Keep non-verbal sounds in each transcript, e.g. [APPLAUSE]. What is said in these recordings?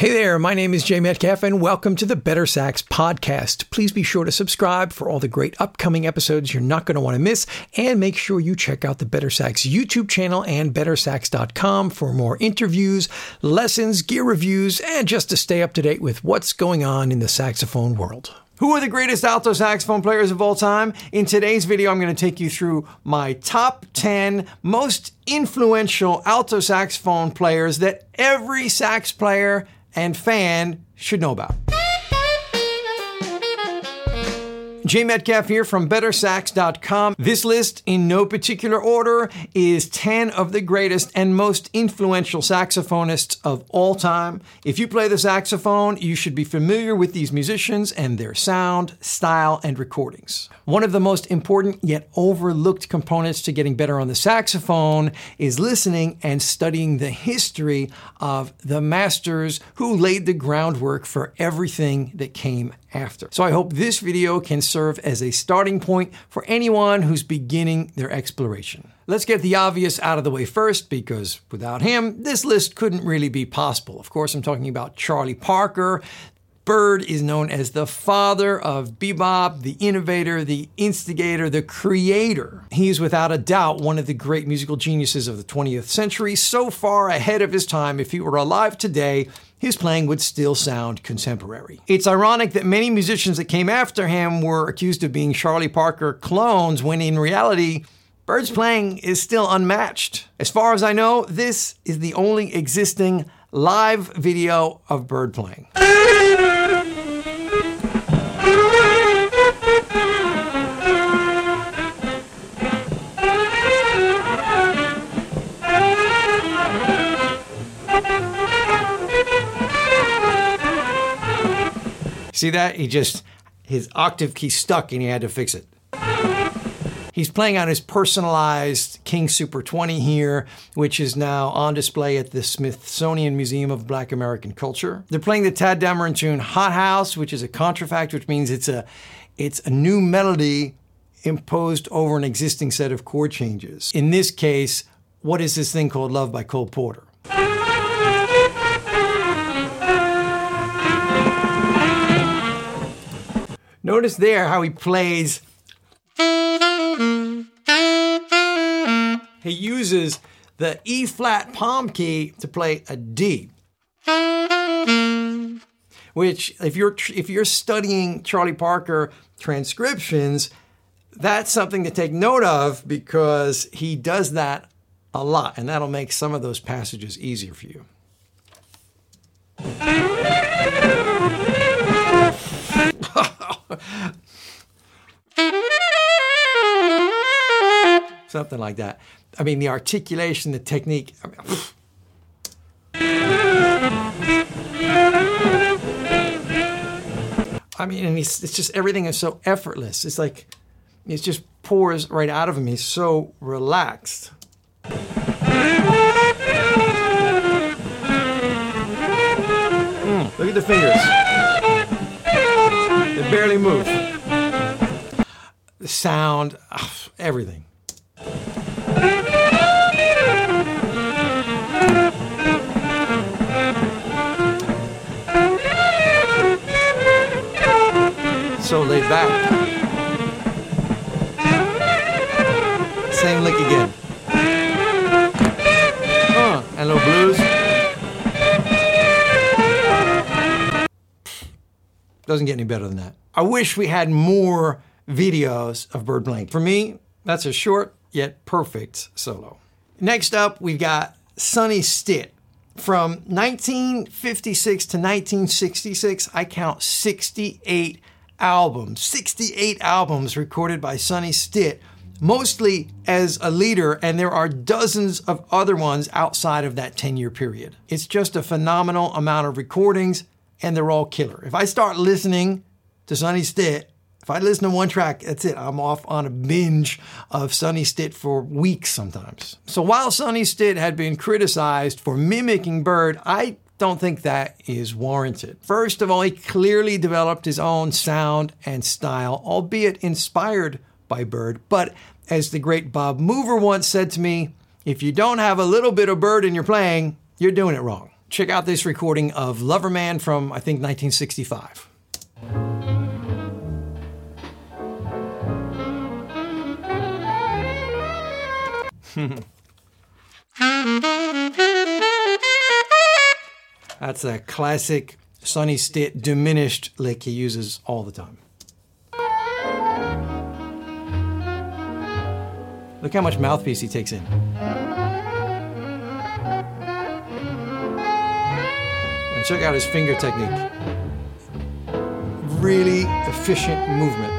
Hey there, my name is Jay Metcalf, and welcome to the Better Sax Podcast. Please be sure to subscribe for all the great upcoming episodes you're not going to want to miss, and make sure you check out the Better Sax YouTube channel and bettersax.com for more interviews, lessons, gear reviews, and just to stay up to date with what's going on in the saxophone world. Who are the greatest alto saxophone players of all time? In today's video, I'm going to take you through my top 10 most influential alto saxophone players that every sax player and fan should know about. Jay Metcalf here from BetterSax.com. This list, in no particular order, is 10 of the greatest and most influential saxophonists of all time. If you play the saxophone, you should be familiar with these musicians and their sound, style, and recordings. One of the most important yet overlooked components to getting better on the saxophone is listening and studying the history of the masters who laid the groundwork for everything that came after. So I hope this video can serve as a starting point for anyone who's beginning their exploration. Let's get the obvious out of the way first because without him, this list couldn't really be possible. Of course, I'm talking about Charlie Parker. Bird is known as the father of bebop, the innovator, the instigator, the creator. He's without a doubt one of the great musical geniuses of the 20th century, so far ahead of his time. If he were alive today, his playing would still sound contemporary. It's ironic that many musicians that came after him were accused of being Charlie Parker clones when in reality, Bird's playing is still unmatched. As far as I know, this is the only existing live video of Bird playing. See that? He just, his octave key stuck and he had to fix it. He's playing on his personalized King Super 20 here, which is now on display at the Smithsonian Museum of Black American Culture. They're playing the Tadd Dameron tune Hot House, which is a contrafact, which means it's a it's a new melody imposed over an existing set of chord changes. In this case, what is this thing called Love by Cole Porter? Notice there how he plays. He uses the E flat palm key to play a D. Which, if you're if you're studying Charlie Parker transcriptions, that's something to take note of because he does that a lot, and that'll make some of those passages easier for you. [LAUGHS] Something like that. I mean, the articulation, the technique. I mean, I mean, and he's, it's just everything is so effortless. It's like it just pours right out of him. He's so relaxed. Mm, look at the fingers. Barely move. The sound, ah, everything. So laid back. Doesn't get any better than that. I wish we had more videos of Bird playing. For me, that's a short yet perfect solo. Next up, we've got Sonny Stitt. From 1956 to 1966, I count 68 albums, 68 albums recorded by Sonny Stitt, mostly as a leader, and there are dozens of other ones outside of that 10 year period. It's just a phenomenal amount of recordings, and they're all killer. If I start listening to Sonny Stitt, if I listen to one track, that's it. I'm off on a binge of Sonny Stitt for weeks sometimes. So while Sonny Stitt had been criticized for mimicking Bird, I don't think that is warranted. First of all, he clearly developed his own sound and style, albeit inspired by Bird. But as the great Bob Mover once said to me, if you don't have a little bit of Bird in your playing, you're doing it wrong. Check out this recording of Loverman from, I think, 1965. [LAUGHS] That's a classic Sonny Stitt diminished lick he uses all the time. Look how much mouthpiece he takes in. Check out his finger technique. Really efficient movement.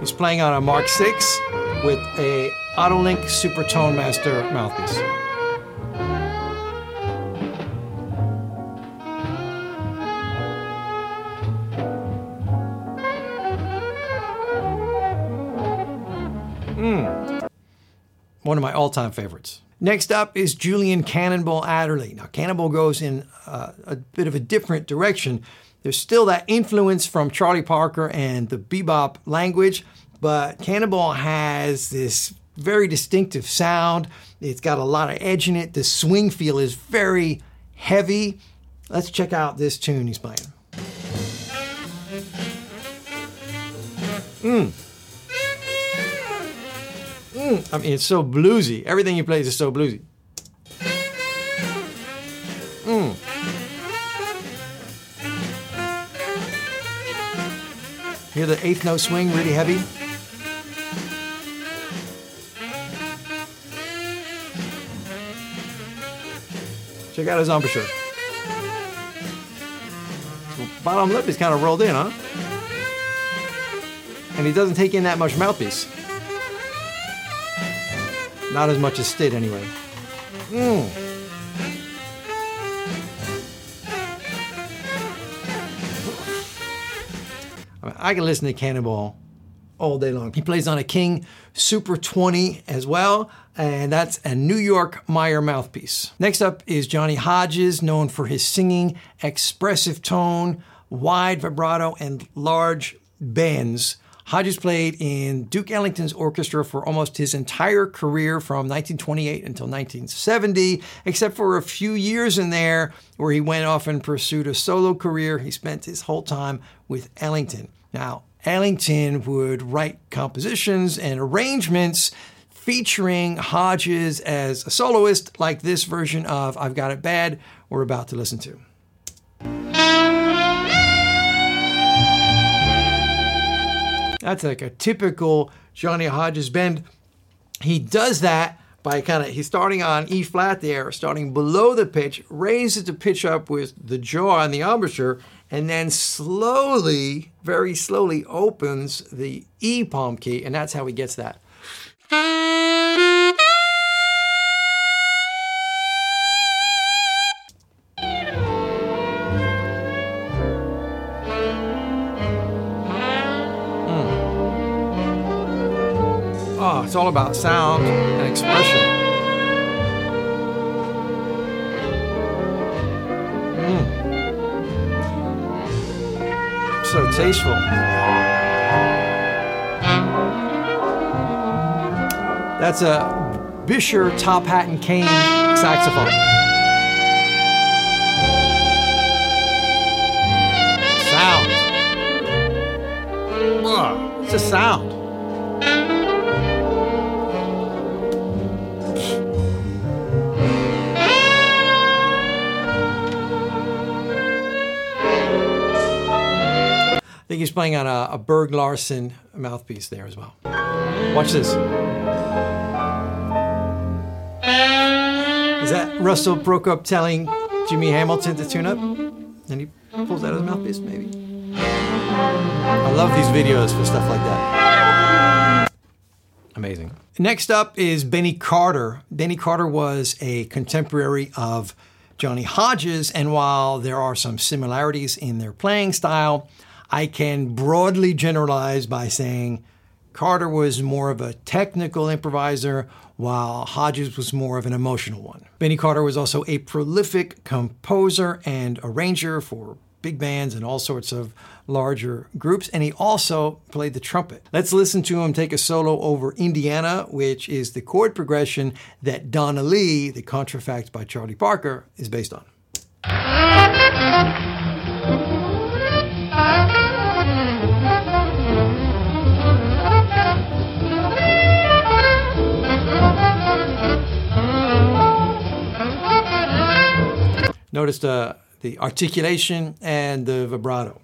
He's playing on a Mark 6 with a Otto Link Super Tone Master mouthpiece. One of my all time favorites. Next up is Julian Cannonball Adderley. Now, Cannonball goes in uh, a bit of a different direction. There's still that influence from Charlie Parker and the bebop language, but Cannonball has this very distinctive sound. It's got a lot of edge in it. The swing feel is very heavy. Let's check out this tune he's playing. Mm. Mm. I mean, it's so bluesy. Everything he plays is so bluesy. Mm. Hear the eighth note swing really heavy? Check out his embouchure. Bottom lip is kind of rolled in, huh? And he doesn't take in that much mouthpiece. Not as much as Stitt, anyway. Mm. I can listen to Cannonball all day long. He plays on a King Super 20 as well, and that's a New York Meyer mouthpiece. Next up is Johnny Hodges, known for his singing, expressive tone, wide vibrato, and large bends. Hodges played in Duke Ellington's orchestra for almost his entire career from 1928 until 1970, except for a few years in there where he went off and pursued a solo career. He spent his whole time with Ellington. Now, Ellington would write compositions and arrangements featuring Hodges as a soloist, like this version of I've Got It Bad we're about to listen to. That's like a typical Johnny Hodges bend. He does that by kind of he's starting on E flat there, starting below the pitch, raises the pitch up with the jaw and the embouchure, and then slowly, very slowly opens the E palm key, and that's how he gets that. It's all about sound and expression. Mm. So tasteful. That's a Buescher top hat and cane saxophone. Sound. It's a sound. He's playing on a, a Berg Larsen mouthpiece there as well. Watch this. Is that Russell Procope telling Jimmy Hamilton to tune up? And he pulls out his mouthpiece, maybe? I love these videos for stuff like that. Amazing. Next up is Benny Carter. Benny Carter was a contemporary of Johnny Hodges, and while there are some similarities in their playing style, I can broadly generalize by saying Carter was more of a technical improviser, while Hodges was more of an emotional one. Benny Carter was also a prolific composer and arranger for big bands and all sorts of larger groups. And he also played the trumpet. Let's listen to him take a solo over Indiana, which is the chord progression that Donna Lee, the contrafact by Charlie Parker, is based on. Notice the, the articulation and the vibrato.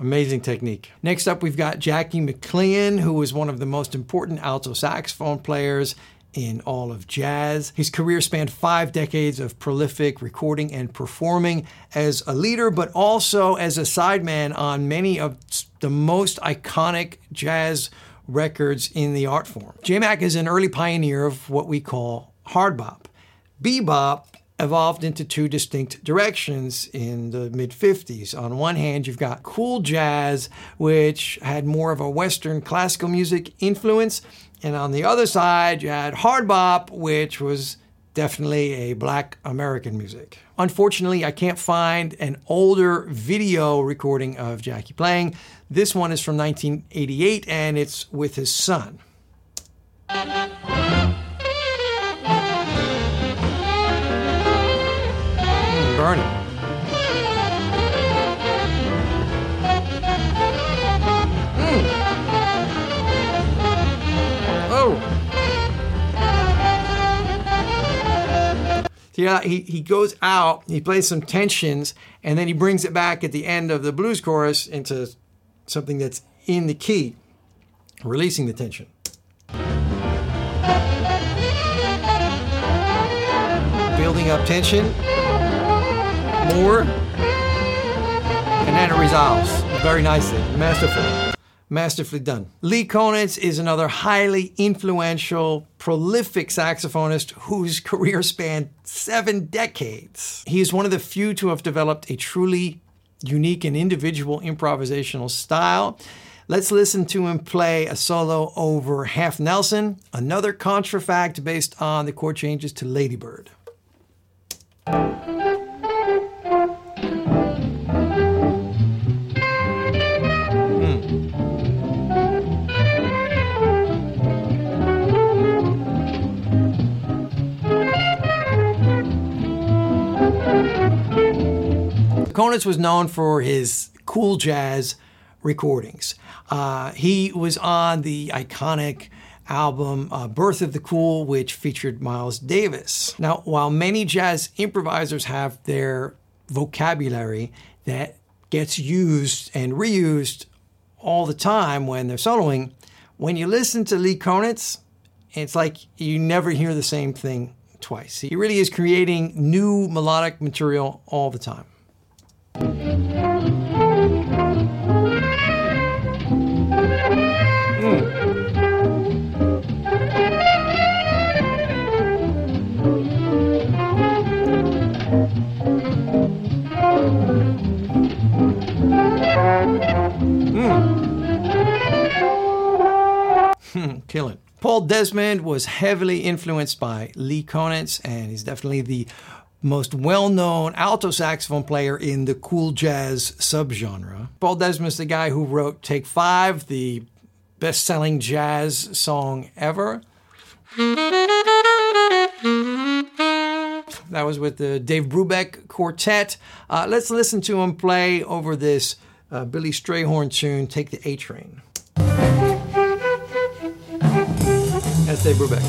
Amazing technique. Next up, we've got Jackie McLean, who was one of the most important alto saxophone players in all of jazz. His career spanned five decades of prolific recording and performing as a leader, but also as a sideman on many of the most iconic jazz records in the art form. J-Mac is an early pioneer of what we call hard bop. Bebop evolved into two distinct directions in the mid 50s. On one hand, you've got cool jazz, which had more of a Western classical music influence, and on the other side, you had hard bop, which was definitely a black American music. Unfortunately, I can't find an older video recording of Jackie playing. This one is from 1988 and it's with his son. Burning. Yeah, he, he goes out, he plays some tensions, and then he brings it back at the end of the blues chorus into something that's in the key, releasing the tension. Building up tension, more, and then it resolves. Very nicely, masterful masterfully done. Lee Konitz is another highly influential, prolific saxophonist whose career spanned seven decades. He is one of the few to have developed a truly unique and individual improvisational style. Let's listen to him play a solo over Half Nelson, another contrafact based on the chord changes to Ladybird. Konitz was known for his cool jazz recordings. Uh, he was on the iconic album uh, Birth of the Cool, which featured Miles Davis. Now, while many jazz improvisers have their vocabulary that gets used and reused all the time when they're soloing, when you listen to Lee Konitz, it's like you never hear the same thing twice. He really is creating new melodic material all the time. Killing. Paul Desmond was heavily influenced by Lee Konitz, and he's definitely the most well known alto saxophone player in the cool jazz subgenre. Paul Desmond is the guy who wrote Take Five, the best selling jazz song ever. That was with the Dave Brubeck Quartet. Uh, let's listen to him play over this uh, Billy Strayhorn tune, Take the A Train. Dave Brubeck.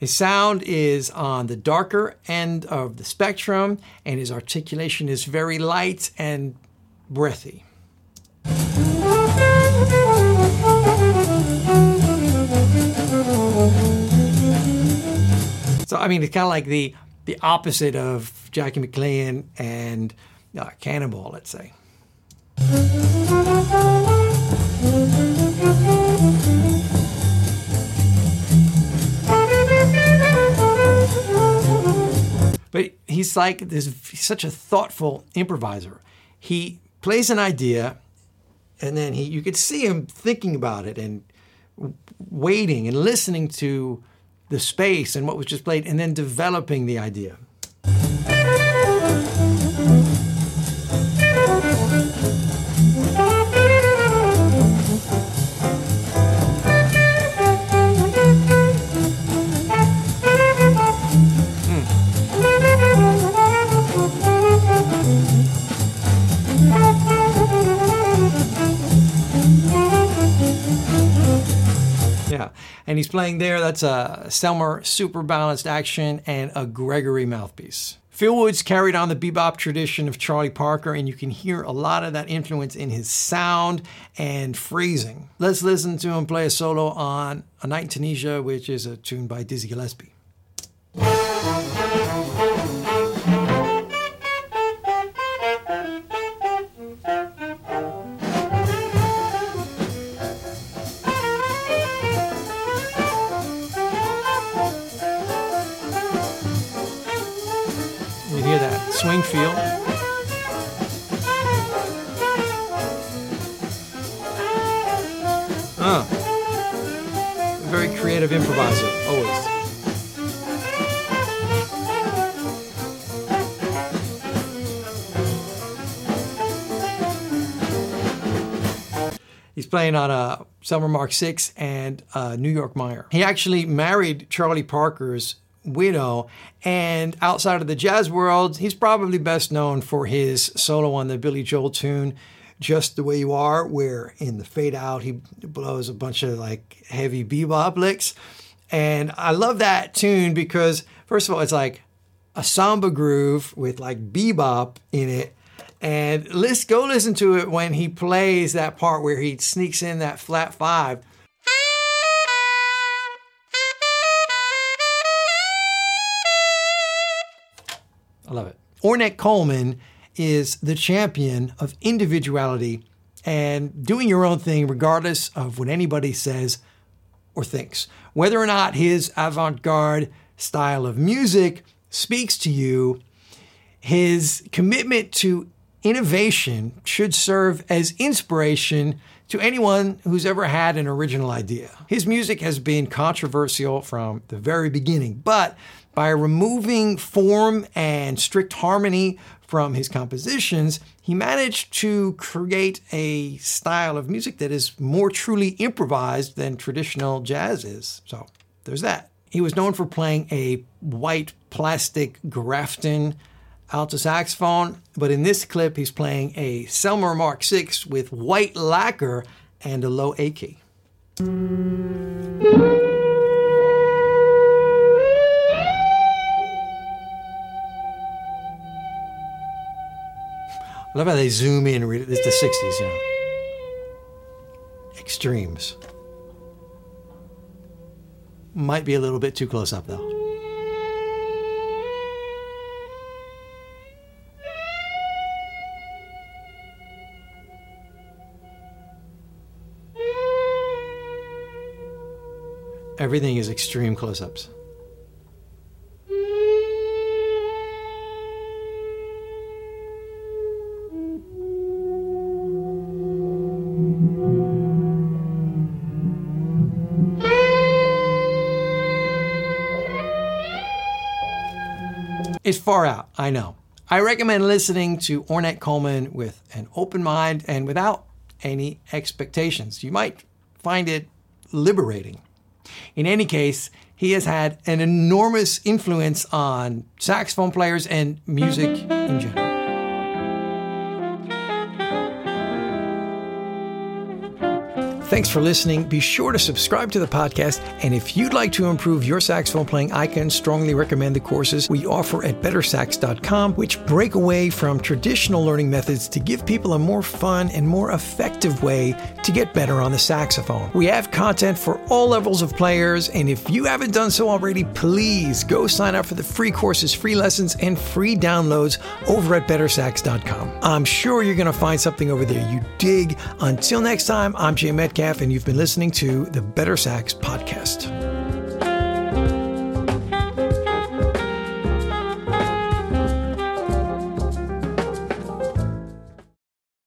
His sound is on the darker end of the spectrum, and his articulation is very light and breathy. So, I mean, it's kind of like the, the opposite of Jackie McLean and uh, Cannonball, let's say. But he's like this he's such a thoughtful improviser. He plays an idea, and then he you could see him thinking about it and waiting and listening to the space and what was just played, and then developing the idea. And he's playing there. That's a Selmer super balanced action and a Gregory mouthpiece. Phil Woods carried on the bebop tradition of Charlie Parker, and you can hear a lot of that influence in his sound and phrasing. Let's listen to him play a solo on A Night in Tunisia, which is a tune by Dizzy Gillespie. Swing feel. Uh, very creative improviser, always. He's playing on a Selmer Mark VI and a New York Meyer. He actually married Charlie Parker's widow, and outside of the jazz world, he's probably best known for his solo on the Billy Joel tune, Just the Way You Are, where in the fade out he blows a bunch of like heavy bebop licks. And I love that tune because, first of all, it's like a samba groove with like bebop in it. And let's go listen to it when he plays that part where he sneaks in that flat five. I love it. Ornette Coleman is the champion of individuality and doing your own thing regardless of what anybody says or thinks. Whether or not his avant garde style of music speaks to you, his commitment to innovation should serve as inspiration to anyone who's ever had an original idea. His music has been controversial from the very beginning, but by removing form and strict harmony from his compositions, he managed to create a style of music that is more truly improvised than traditional jazz is. So there's that. He was known for playing a white plastic Grafton alto saxophone, but in this clip, he's playing a Selmer Mark VI with white lacquer and a low A key. I love how they zoom in. And read. It's the 60s, you know. Extremes. Might be a little bit too close up, though. Everything is extreme close ups. It's far out, I know. I recommend listening to Ornette Coleman with an open mind and without any expectations. You might find it liberating. In any case, he has had an enormous influence on saxophone players and music in general. Thanks for listening. Be sure to subscribe to the podcast. And if you'd like to improve your saxophone playing, I can strongly recommend the courses we offer at bettersax.com, which break away from traditional learning methods to give people a more fun and more effective way to get better on the saxophone. We have content for all levels of players. And if you haven't done so already, please go sign up for the free courses, free lessons, and free downloads over at bettersax.com. I'm sure you're going to find something over there you dig. Until next time, I'm Jay Metcalf and you've been listening to the Better Sax Podcast.